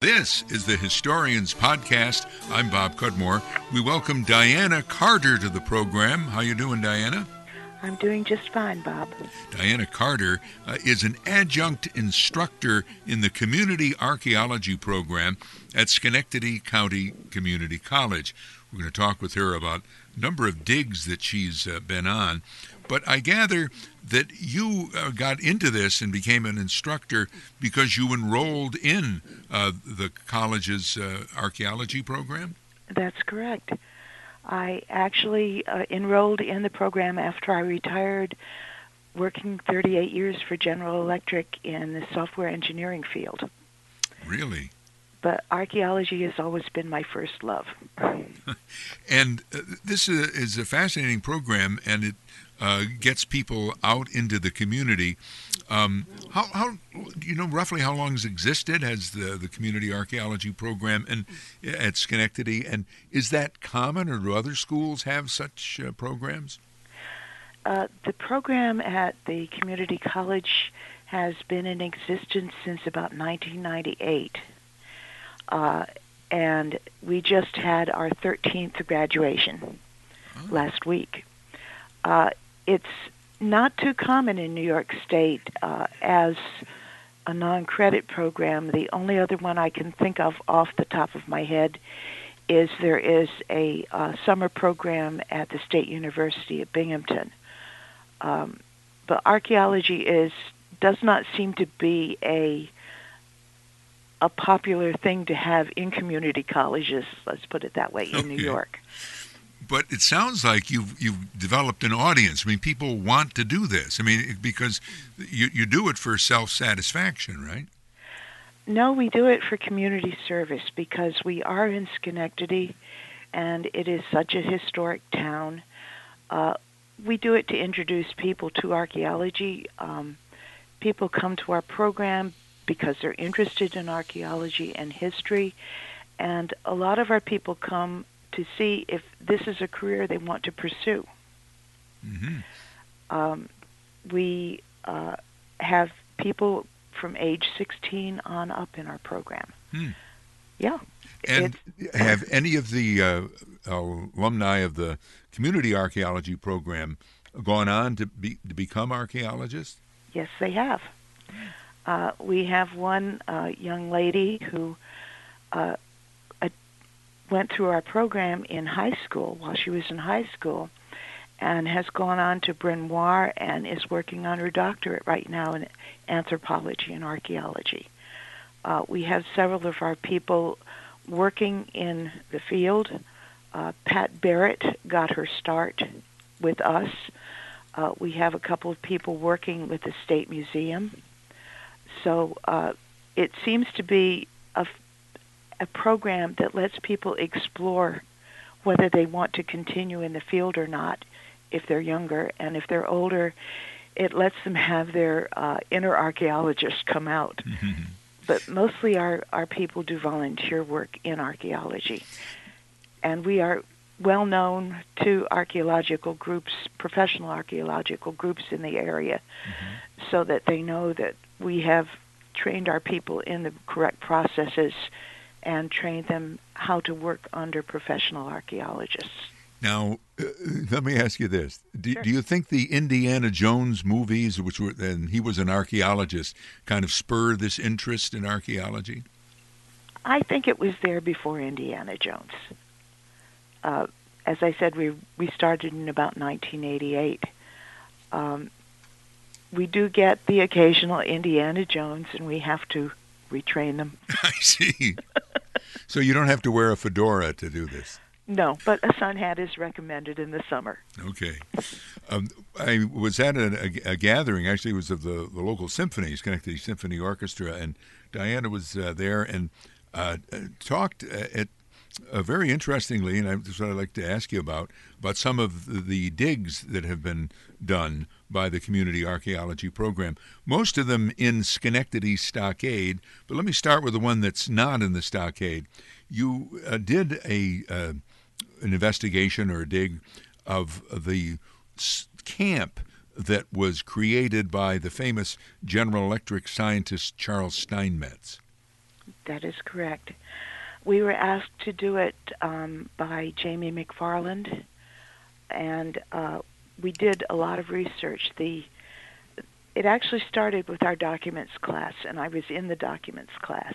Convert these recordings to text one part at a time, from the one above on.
This is the Historians Podcast. I'm Bob Cudmore. We welcome Diana Carter to the program. How you doing, Diana? I'm doing just fine, Bob. Diana Carter uh, is an adjunct instructor in the Community Archaeology program at Schenectady County Community College. We're going to talk with her about a number of digs that she's uh, been on. But I gather that you uh, got into this and became an instructor because you enrolled in uh, the college's uh, archaeology program? That's correct. I actually uh, enrolled in the program after I retired, working 38 years for General Electric in the software engineering field. Really? But archaeology has always been my first love. and uh, this is a fascinating program, and it uh, gets people out into the community. Um, how, how, you know, roughly how long has existed as the, the community archaeology program and at Schenectady, and is that common, or do other schools have such uh, programs? Uh, the program at the community college has been in existence since about 1998, uh, and we just had our 13th graduation oh. last week. Uh, it's not too common in New York State uh, as a non-credit program. The only other one I can think of off the top of my head is there is a uh, summer program at the State University of Binghamton. Um, but archaeology is does not seem to be a a popular thing to have in community colleges. Let's put it that way in okay. New York but it sounds like you've you've developed an audience. I mean, people want to do this. I mean, because you you do it for self satisfaction, right? No, we do it for community service because we are in Schenectady, and it is such a historic town. Uh, we do it to introduce people to archaeology. Um, people come to our program because they're interested in archaeology and history, and a lot of our people come to see if this is a career they want to pursue. Mm-hmm. Um, we uh, have people from age 16 on up in our program. Hmm. Yeah. And have any of the uh, alumni of the community archaeology program gone on to be to become archaeologists? Yes, they have. Uh, we have one uh, young lady who uh, went through our program in high school while she was in high school and has gone on to Bryn Mawr and is working on her doctorate right now in anthropology and archaeology. Uh, we have several of our people working in the field. Uh, Pat Barrett got her start with us. Uh, we have a couple of people working with the State Museum. So uh, it seems to be a a program that lets people explore whether they want to continue in the field or not if they're younger, and if they're older, it lets them have their uh, inner archaeologist come out. Mm-hmm. But mostly our, our people do volunteer work in archaeology. And we are well known to archaeological groups, professional archaeological groups in the area, mm-hmm. so that they know that we have trained our people in the correct processes and train them how to work under professional archaeologists. Now, uh, let me ask you this: do, sure. do, you think the Indiana Jones movies, which were and he was an archaeologist, kind of spur this interest in archaeology? I think it was there before Indiana Jones. Uh, as I said, we we started in about 1988. Um, we do get the occasional Indiana Jones, and we have to retrain them. I see. so you don't have to wear a fedora to do this. No, but a sun hat is recommended in the summer. Okay. Um, I was at a, a, a, gathering, actually, it was of the, the local symphony, Schenectady Symphony Orchestra, and Diana was uh, there and uh, talked at uh, very interestingly, and that's what I'd like to ask you about, about some of the, the digs that have been done by the Community Archaeology Program. Most of them in Schenectady Stockade, but let me start with the one that's not in the Stockade. You uh, did a uh, an investigation or a dig of the camp that was created by the famous General Electric scientist Charles Steinmetz. That is correct. We were asked to do it um, by Jamie McFarland, and uh, we did a lot of research. The it actually started with our documents class, and I was in the documents class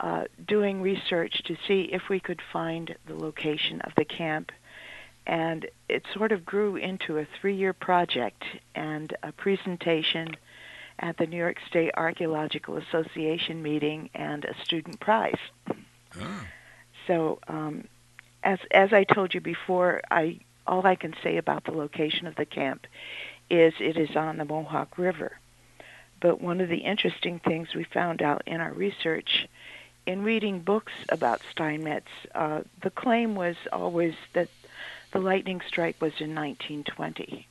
uh, doing research to see if we could find the location of the camp. And it sort of grew into a three year project and a presentation at the New York State Archaeological Association meeting and a student prize. So, um, as as I told you before, I all I can say about the location of the camp is it is on the Mohawk River. But one of the interesting things we found out in our research, in reading books about Steinmetz, uh, the claim was always that the lightning strike was in 1920.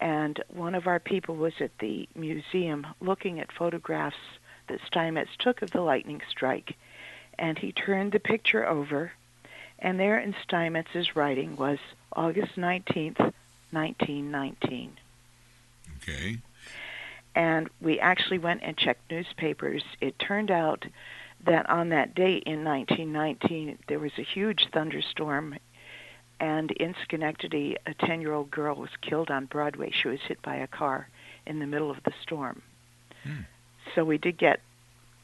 And one of our people was at the museum looking at photographs that Steinmetz took of the lightning strike. And he turned the picture over, and there in Steinmetz's writing was August 19th, 1919. Okay. And we actually went and checked newspapers. It turned out that on that date in 1919, there was a huge thunderstorm, and in Schenectady, a 10 year old girl was killed on Broadway. She was hit by a car in the middle of the storm. Hmm. So we did get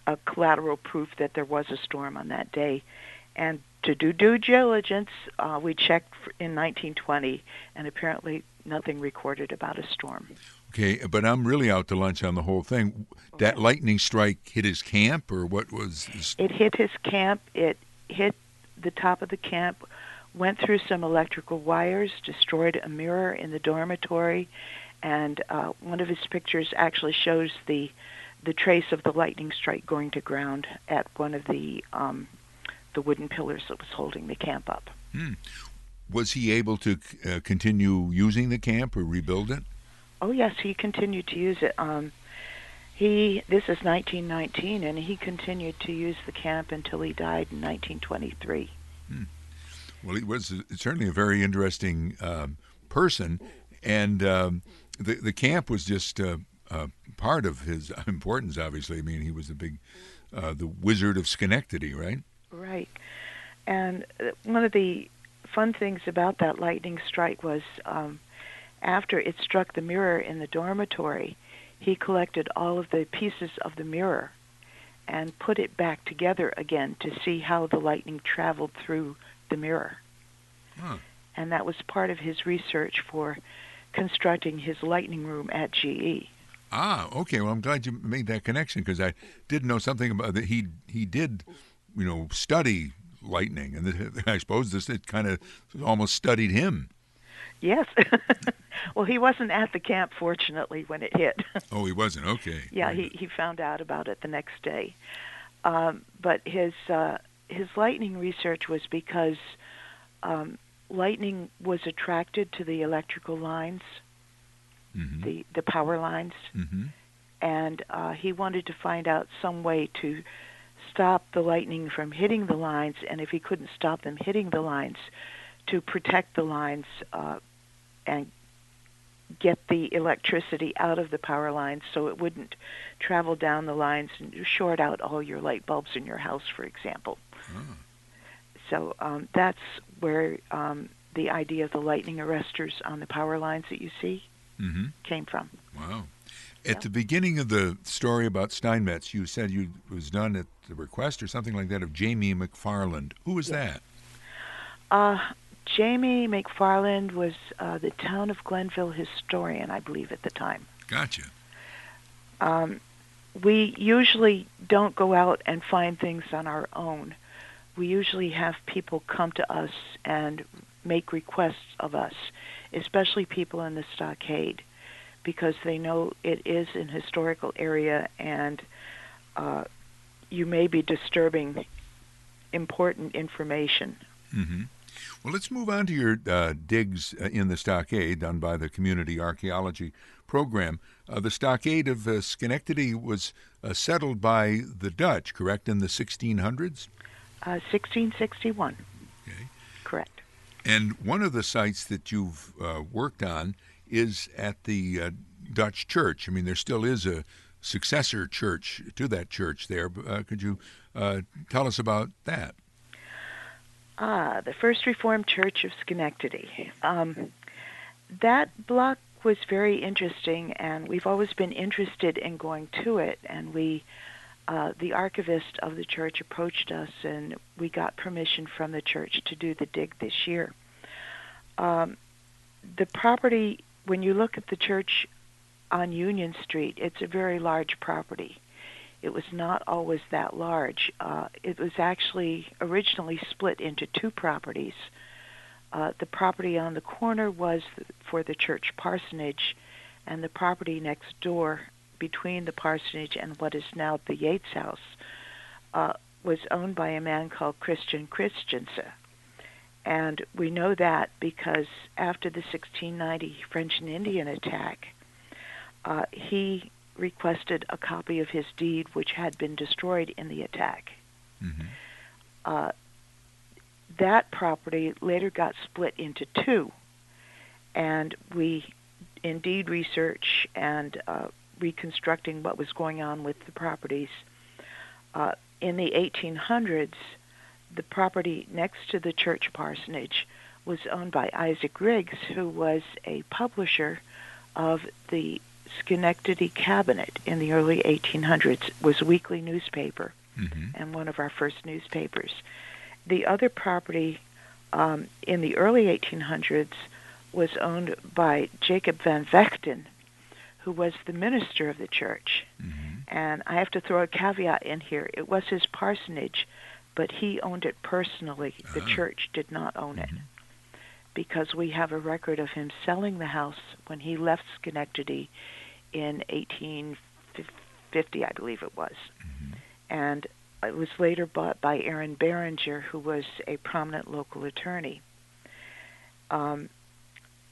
a collateral proof that there was a storm on that day. And to do due diligence, uh, we checked in 1920, and apparently nothing recorded about a storm. Okay, but I'm really out to lunch on the whole thing. That lightning strike hit his camp, or what was? It hit his camp. It hit the top of the camp, went through some electrical wires, destroyed a mirror in the dormitory, and uh, one of his pictures actually shows the the trace of the lightning strike going to ground at one of the um, the wooden pillars that was holding the camp up. Hmm. Was he able to uh, continue using the camp or rebuild it? Oh yes, he continued to use it. Um, he this is 1919, and he continued to use the camp until he died in 1923. Hmm. Well, he was certainly a very interesting um, person, and um, the the camp was just uh, uh, part of his importance. Obviously, I mean, he was the big uh, the Wizard of Schenectady, right? Right. And uh, one of the fun things about that lightning strike was um, after it struck the mirror in the dormitory, he collected all of the pieces of the mirror and put it back together again to see how the lightning traveled through the mirror. Huh. And that was part of his research for constructing his lightning room at GE. Ah, okay. Well, I'm glad you made that connection because I did know something about that. He he did you know, study lightning, and I suppose this it kind of almost studied him. Yes. well, he wasn't at the camp, fortunately, when it hit. oh, he wasn't. Okay. Yeah, he he found out about it the next day. Um, but his uh, his lightning research was because um, lightning was attracted to the electrical lines, mm-hmm. the the power lines, mm-hmm. and uh, he wanted to find out some way to stop the lightning from hitting the lines, and if he couldn't stop them hitting the lines, to protect the lines uh, and get the electricity out of the power lines so it wouldn't travel down the lines and short out all your light bulbs in your house, for example. Hmm. So um, that's where um, the idea of the lightning arresters on the power lines that you see mm-hmm. came from. Wow. At the beginning of the story about Steinmetz, you said you was done at the request or something like that of Jamie McFarland. Who was that? Uh, Jamie McFarland was uh, the town of Glenville historian, I believe, at the time. Gotcha. Um, we usually don't go out and find things on our own. We usually have people come to us and make requests of us, especially people in the stockade because they know it is an historical area and uh, you may be disturbing important information. Mm-hmm. Well, let's move on to your uh, digs uh, in the stockade done by the Community Archaeology Program. Uh, the stockade of uh, Schenectady was uh, settled by the Dutch, correct, in the 1600s? 1661. Okay. Correct. And one of the sites that you've worked on is at the uh, Dutch church. I mean, there still is a, successor church to that church there. Uh, could you uh, tell us about that? Ah, the First Reformed Church of Schenectady. Um, that block was very interesting, and we've always been interested in going to it. And we, uh, the archivist of the church, approached us, and we got permission from the church to do the dig this year. Um, the property, when you look at the church on Union Street, it's a very large property. It was not always that large. Uh, it was actually originally split into two properties. Uh, the property on the corner was for the church parsonage, and the property next door between the parsonage and what is now the Yates House uh, was owned by a man called Christian Christensen. And we know that because after the 1690 French and Indian attack, uh, he requested a copy of his deed, which had been destroyed in the attack. Mm-hmm. Uh, that property later got split into two, and we, in deed research and uh, reconstructing what was going on with the properties, uh, in the 1800s, the property next to the church parsonage was owned by Isaac Riggs, who was a publisher of the Schenectady Cabinet in the early 1800s was a weekly newspaper mm-hmm. and one of our first newspapers. The other property um, in the early 1800s was owned by Jacob van Vechten, who was the minister of the church. Mm-hmm. And I have to throw a caveat in here. It was his parsonage, but he owned it personally. The uh-huh. church did not own mm-hmm. it because we have a record of him selling the house when he left Schenectady in 1850, I believe it was. Mm-hmm. And it was later bought by Aaron Barringer, who was a prominent local attorney. Um,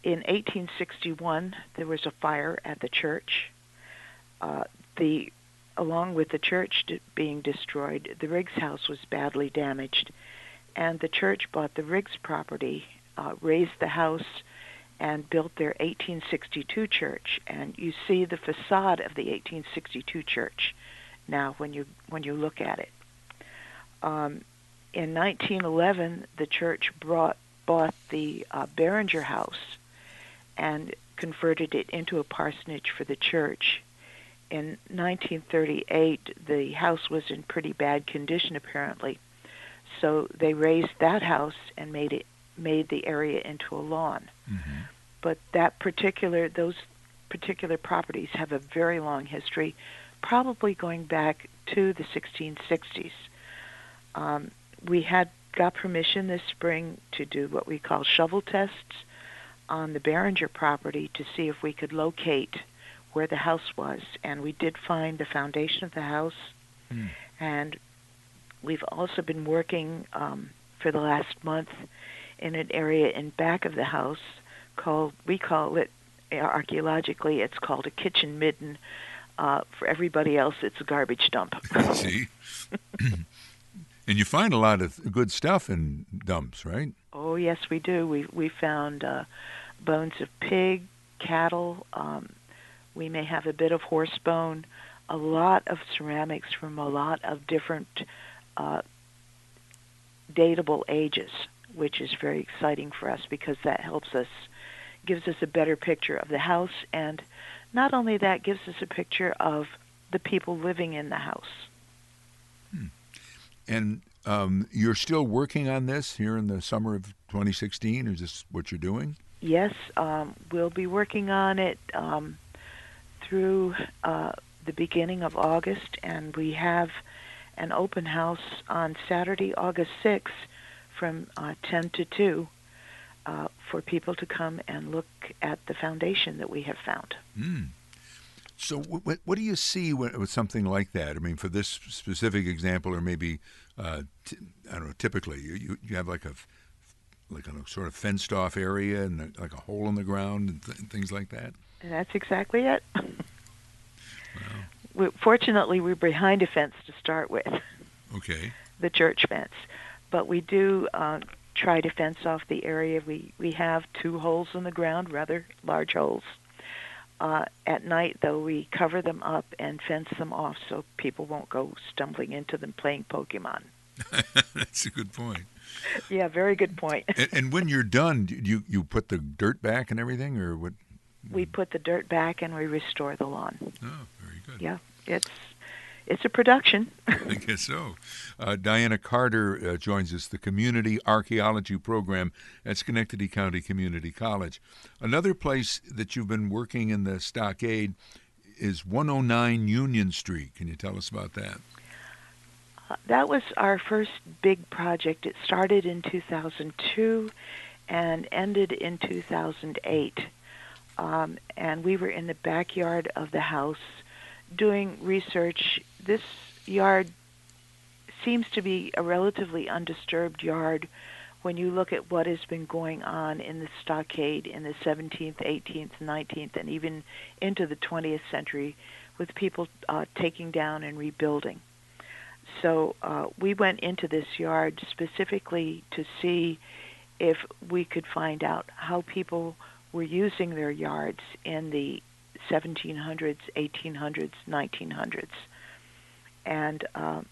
in 1861, there was a fire at the church. Uh, the along with the church being destroyed, the Riggs house was badly damaged, and the church bought the Riggs property, uh, razed the house, and built their 1862 church. And you see the facade of the 1862 church now when you when you look at it. Um, in 1911, the church brought bought the uh, Barringer House and converted it into a parsonage for the church. In 1938, the house was in pretty bad condition apparently, so they raised that house and made it made the area into a lawn. Mm-hmm. But that particular those particular properties have a very long history, probably going back to the 1660s. Um, we had got permission this spring to do what we call shovel tests on the Barringer property to see if we could locate where the house was, and we did find the foundation of the house. Mm. And we've also been working um, for the last month in an area in back of the house called we call it archaeologically it's called a kitchen midden. Uh, for everybody else, it's a garbage dump. See, and you find a lot of good stuff in dumps, right? Oh yes, we do. We we found uh, bones of pig, cattle. Um, we may have a bit of horse bone, a lot of ceramics from a lot of different uh, datable ages which is very exciting for us because that helps us, gives us a better picture of the house, and not only that, gives us a picture of the people living in the house. Hmm. And um, you're still working on this here in the summer of 2016? Is this what you're doing? Yes, um, we'll be working on it um, through uh, the beginning of August, and we have an open house on Saturday, August 6th from uh, 10 to 2 uh, for people to come and look at the foundation that we have found. Mm. So, what, what do you see with something like that? I mean, for this specific example, or maybe uh, t- I don't know. Typically, you, you have like a like a sort of fenced off area and like a hole in the ground and, th- and things like that. And that's exactly it. we, fortunately, we're behind a fence to start with. Okay. The church fence but we do uh, try to fence off the area. We we have two holes in the ground, rather large holes. Uh, at night, though, we cover them up and fence them off so people won't go stumbling into them playing Pokemon. That's a good point. Yeah, very good point. and, and, when you're done, you you put the dirt back and everything, or what? We put the dirt back and we restore the lawn. Oh, very good. Yeah, it's it's a production. I guess so. Uh, Diana Carter uh, joins us, the Community Archaeology Program at Schenectady County Community College. Another place that you've been working in the stockade is 109 Union Street. Can you tell us about that? Uh, that was our first big project. It started in 2002 and ended in 2008. Um, and we were in the backyard of the house doing research. This yard seems to be a relatively undisturbed yard when you look at what has been going on in the stockade in the 17th, 18th, 19th, and even into the 20th century with people uh, taking down and rebuilding. So uh, we went into this yard specifically to see if we could find out how people were using their yards in the 1700s, 1800s, 1900s. And uh,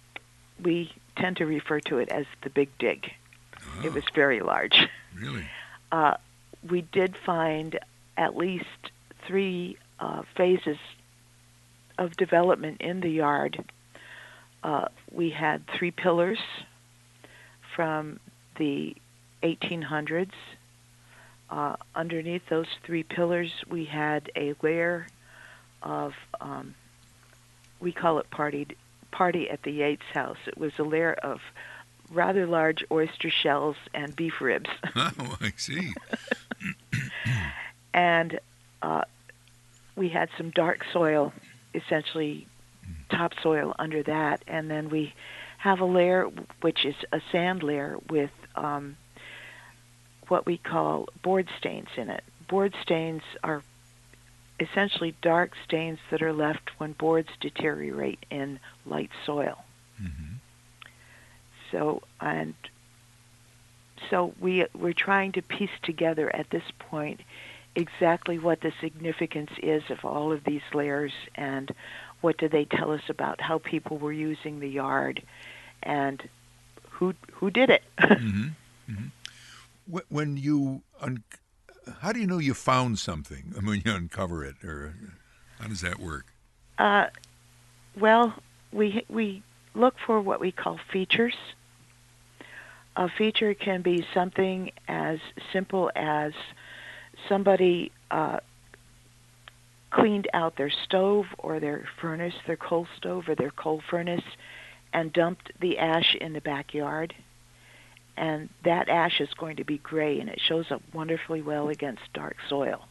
we tend to refer to it as the Big Dig. Oh, it was very large. Really? Uh, we did find at least three uh, phases of development in the yard. Uh, we had three pillars from the 1800s uh, underneath those three pillars, we had a layer of, um, we call it party, party at the Yates house. It was a layer of rather large oyster shells and beef ribs. oh, I see. and uh, we had some dark soil, essentially topsoil under that, and then we have a layer which is a sand layer with um, what we call board stains in it. Board stains are essentially dark stains that are left when boards deteriorate in light soil. Mm-hmm. So and so we we're trying to piece together at this point exactly what the significance is of all of these layers and what do they tell us about how people were using the yard and who who did it. mm-hmm. Mm-hmm when you un- how do you know you found something when you uncover it or how does that work? Uh, well we we look for what we call features. A feature can be something as simple as somebody uh, cleaned out their stove or their furnace, their coal stove or their coal furnace, and dumped the ash in the backyard and that ash is going to be gray and it shows up wonderfully well against dark soil.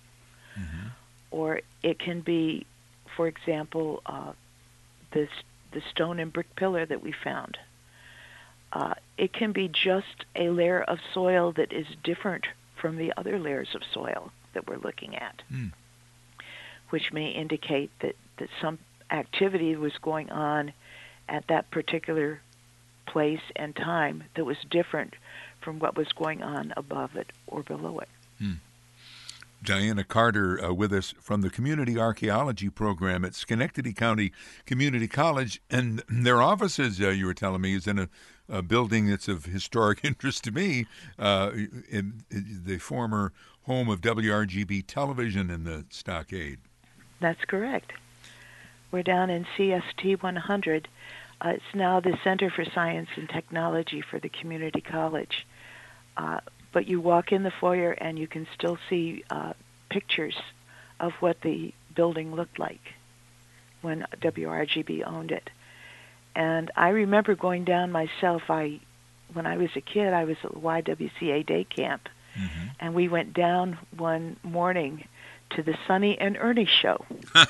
Mm-hmm. Or it can be, for example, uh, this the stone and brick pillar that we found. Uh, it can be just a layer of soil that is different from the other layers of soil that we're looking at, mm. which may indicate that, that some activity was going on at that particular place and time that was different from what was going on above it or below it. Hmm. Diana Carter uh, with us from the Community Archaeology Program at Schenectady County Community College. And their offices, uh, you were telling me, is in a, a, building that's of historic interest to me, uh, in, in the former home of WRGB television in the stockade. That's correct. We're down in CST 100 uh, it's now the Center for Science and Technology for the community college. Uh, but you walk in the foyer and you can still see uh, pictures of what the building looked like when WRGB owned it. And I remember going down myself. I, when I was a kid, I was at the YWCA day camp, mm-hmm. and we went down one morning to the Sonny and Ernie show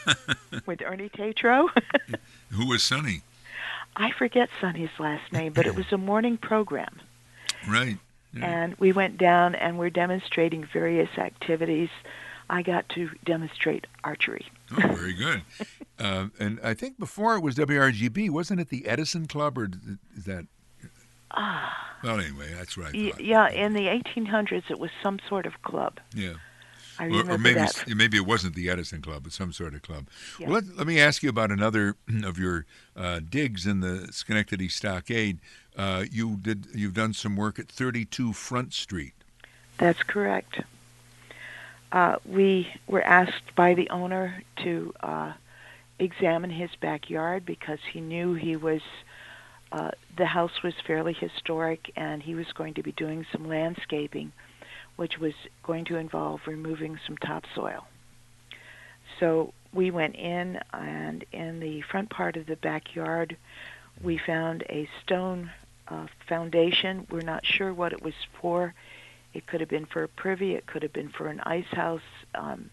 with Ernie Tetreault. Who was Sonny? I forget Sonny's last name, but it was a morning program. Right. Yeah. And we went down and we're demonstrating various activities. I got to demonstrate archery. Oh, very good. uh, and I think before it was WRGB, wasn't it the Edison Club, or is that? Ah. Well, anyway, that's right. Yeah, in the 1800s, it was some sort of club. Yeah. I or, remember or maybe that. maybe it wasn't the Edison Club, but some sort of club. Well, let, let me ask you about another of your uh, digs in the Schenectady Stockade. Uh, you did you've done some work at 32 Front Street. That's correct. Uh, we were asked by the owner to uh, examine his backyard because he knew he was uh, the house was fairly historic and he was going to be doing some landscaping, which was going to involve removing some topsoil. So we went in, and in the front part of the backyard, we found a stone uh, foundation. We're not sure what it was for. It could have been for a privy. It could have been for an ice house. Um,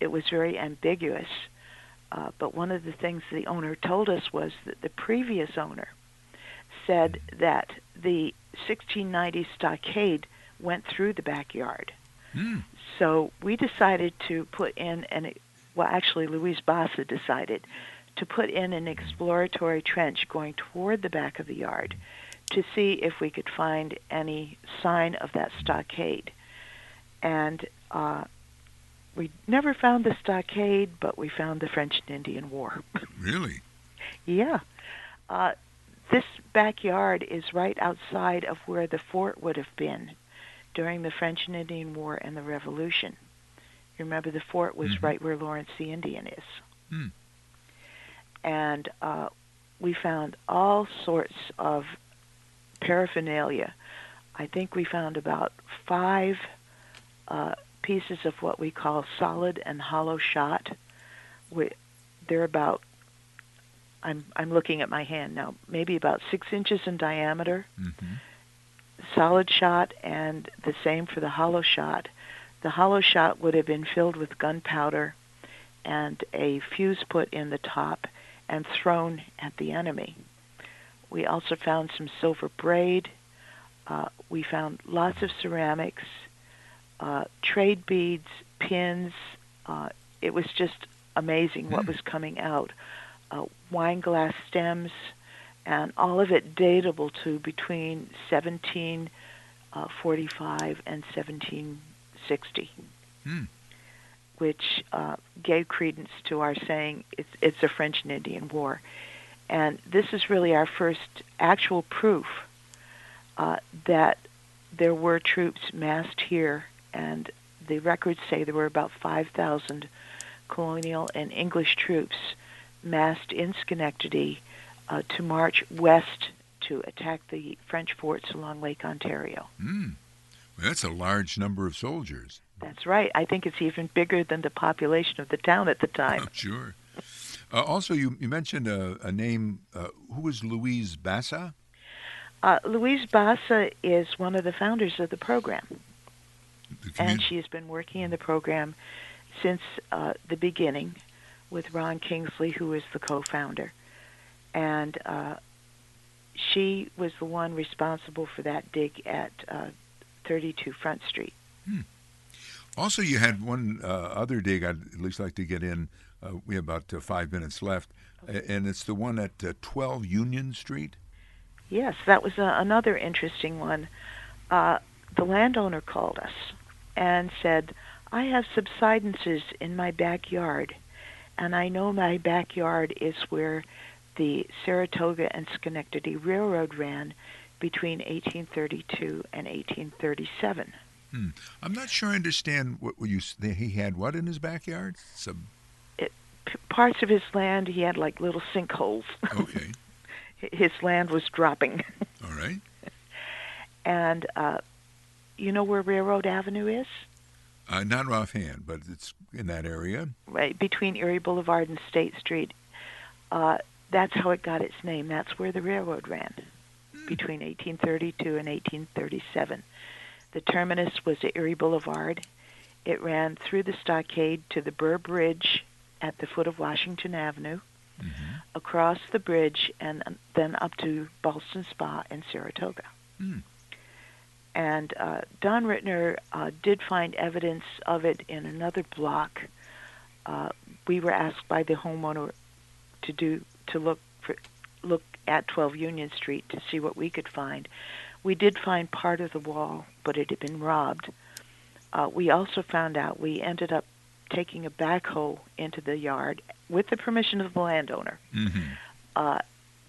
it was very ambiguous. Uh, but one of the things the owner told us was that the previous owner said that the 1690 stockade went through the backyard. Hmm. So we decided to put in an well, actually, Louise Basa decided to put in an exploratory trench going toward the back of the yard to see if we could find any sign of that stockade. And uh, we never found the stockade, but we found the French and Indian War. Really? yeah. Uh, this backyard is right outside of where the fort would have been during the French and Indian War and the Revolution. You remember the fort was Mhm. right where Lawrence the Indian is. Hmm. And uh, we found all sorts of paraphernalia. I think we found about five uh, pieces of what we call solid and hollow shot. We, they're about I'm I'm looking at my hand now, maybe about six inches in diameter, hmm solid shot, and the same for the hollow shot. The hollow shot would have been filled with gunpowder and a fuse put in the top and thrown at the enemy. We also found some silver braid. Uh, we found lots of ceramics, uh, trade beads, pins. Uh, it was just amazing what Hmm. was coming out. Uh, wine glass stems, and all of it datable to between 1745 and 1760, Hmm. which uh, gave credence to our saying it's, it's a French and Indian War. And this is really our first actual proof uh, that there were troops massed here, and the records say there were about 5,000 colonial and English troops massed in Schenectady uh, to march west to attack the French forts along Lake Ontario. Hmm. Well, that's a large number of soldiers. That's right. I think it's even bigger than the population of the town at the time. I'm sure. Uh, also, you, you mentioned a, a name. Uh, who was Louise Basa? Uh, Louise Basa is one of the founders of the program, The and she has been working in the program since uh, the beginning with Ron Kingsley, who is the co-founder. And uh, she was the one responsible for that dig at uh, 32 Front Street. Also, you had one uh, other dig I'd at least like to get in. Uh, we have about uh, five minutes left, A- and it's the one at uh, 12 Union Street. Yes, that was a, another interesting one. Uh, the landowner called us and said, I have subsidences in my backyard, and I know my backyard is where the Saratoga and Schenectady Railroad ran between 1832 and 1837. I'm not sure I understand what you. He had what in his backyard? Some. P- parts of his land, he had like little sinkholes. Okay. his land was dropping. All right. And uh, you know where Railroad Avenue is? Uh, not offhand, but it's in that area. right between Erie Boulevard and State Street. Uh, that's how it got its name. That's where the railroad ran between 1832 and 1837. The terminus was at Erie Boulevard. It ran through the stockade to the Burr Bridge at the foot of Washington Avenue, Mhm. across the bridge, and then up to Ballston Spa in Saratoga. Hmm. And uh, Don Rittner uh, did find evidence of it in another block. Uh, we were asked by the homeowner to do to look for look at 12 Union Street to see what we could find. We did find part of the wall, but it had been robbed. Uh, we also found out we ended up taking a backhoe into the yard with the permission of the landowner Mm-hmm. uh,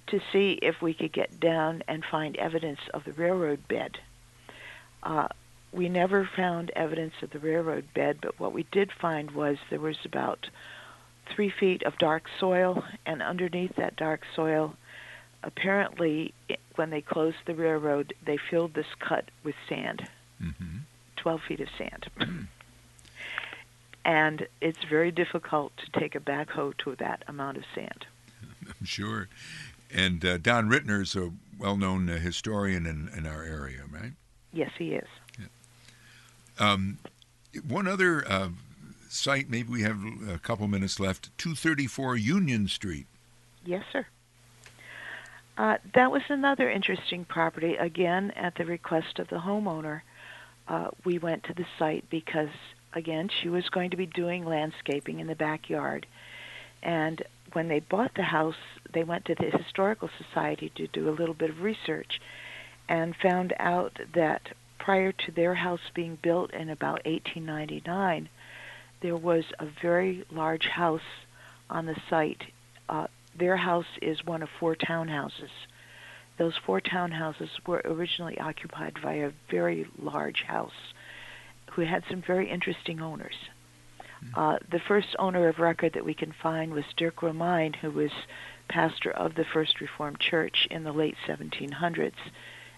to see if we could get down and find evidence of the railroad bed. Uh, we never found evidence of the railroad bed, but what we did find was there was about three feet of dark soil, and underneath that dark soil, apparently, when they closed the railroad, they filled this cut with sand, Mm-hmm. 12 feet of sand. and it's very difficult to take a backhoe to that amount of sand. I'm sure. And uh, Don is a well-known uh, historian in, in our area, right? Yes, he is. Um, one other uh, site, maybe we have a couple minutes left, 234 Union Street. Yes, sir. Uh, that was another interesting property. Again, at the request of the homeowner, uh, we went to the site because, again, she was going to be doing landscaping in the backyard. And when they bought the house, they went to the Historical Society to do a little bit of research and found out that prior to their house being built in about 1899, there was a very large house on the site. Uh, their house is one of four townhouses. Those four townhouses were originally occupied by a very large house who had some very interesting owners. Uh, the first owner of record that we can find was Dirck Romeyn, who was pastor of the First Reformed Church in the late 1700s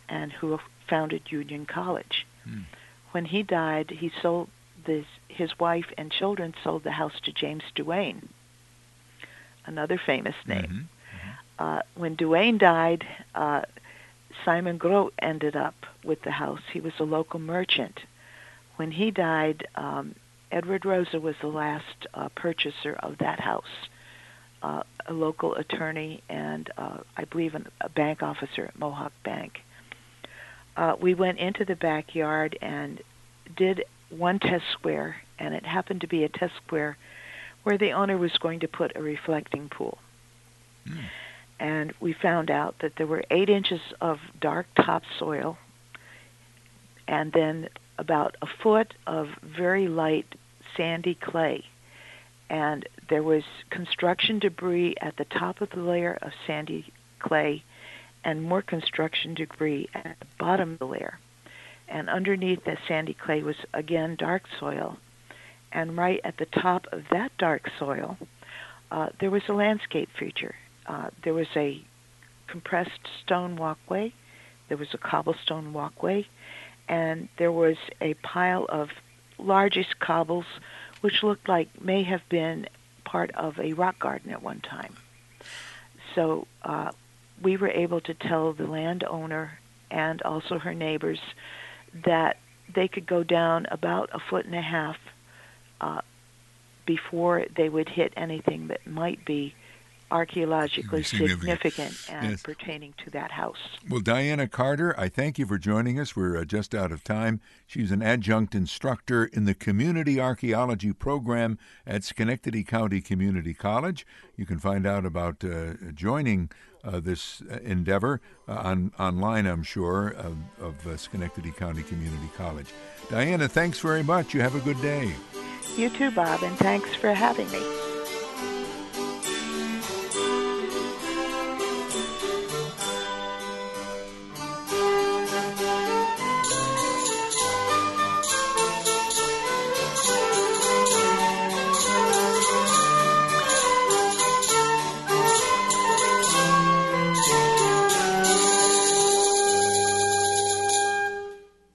and who founded Union College. Hmm. When he died, he sold this, his wife and children sold the house to James Duane, another famous name. Mhm. Uh, when Duane died, uh, Simon Grote ended up with the house. He was a local merchant. When he died, um, Edward Rosa was the last uh, purchaser of that house, uh, a local attorney and uh, I believe an, a bank officer at Mohawk Bank. Uh, we went into the backyard and did one test square, and it happened to be a test square where the owner was going to put a reflecting pool. Hmm. And we found out that there were eight inches of dark topsoil and then about a foot of very light sandy clay. And there was construction debris at the top of the layer of sandy clay and more construction debris at the bottom of the layer. And underneath that sandy clay was again dark soil. And right at the top of that dark soil, uh, there was a landscape feature. Uh, there was a compressed stone walkway, there was a cobblestone walkway, and there was a pile of largest cobbles, which looked like may have been part of a rock garden at one time. So uh, we were able to tell the landowner and also her neighbors that they could go down about a foot and a half uh, before they would hit anything that might be archaeologically Significant. significant and Yes. pertaining to that house. Well, Diana Carter, I thank you for joining us. We're uh, just out of time. She's an adjunct instructor in the Community Archaeology Program at Schenectady County Community College. You can find out about uh, joining uh, this endeavor uh, on online, I'm sure, of, of uh, Schenectady County Community College. Diana, thanks very much. You have a good day. You too, Bob, and thanks for having me.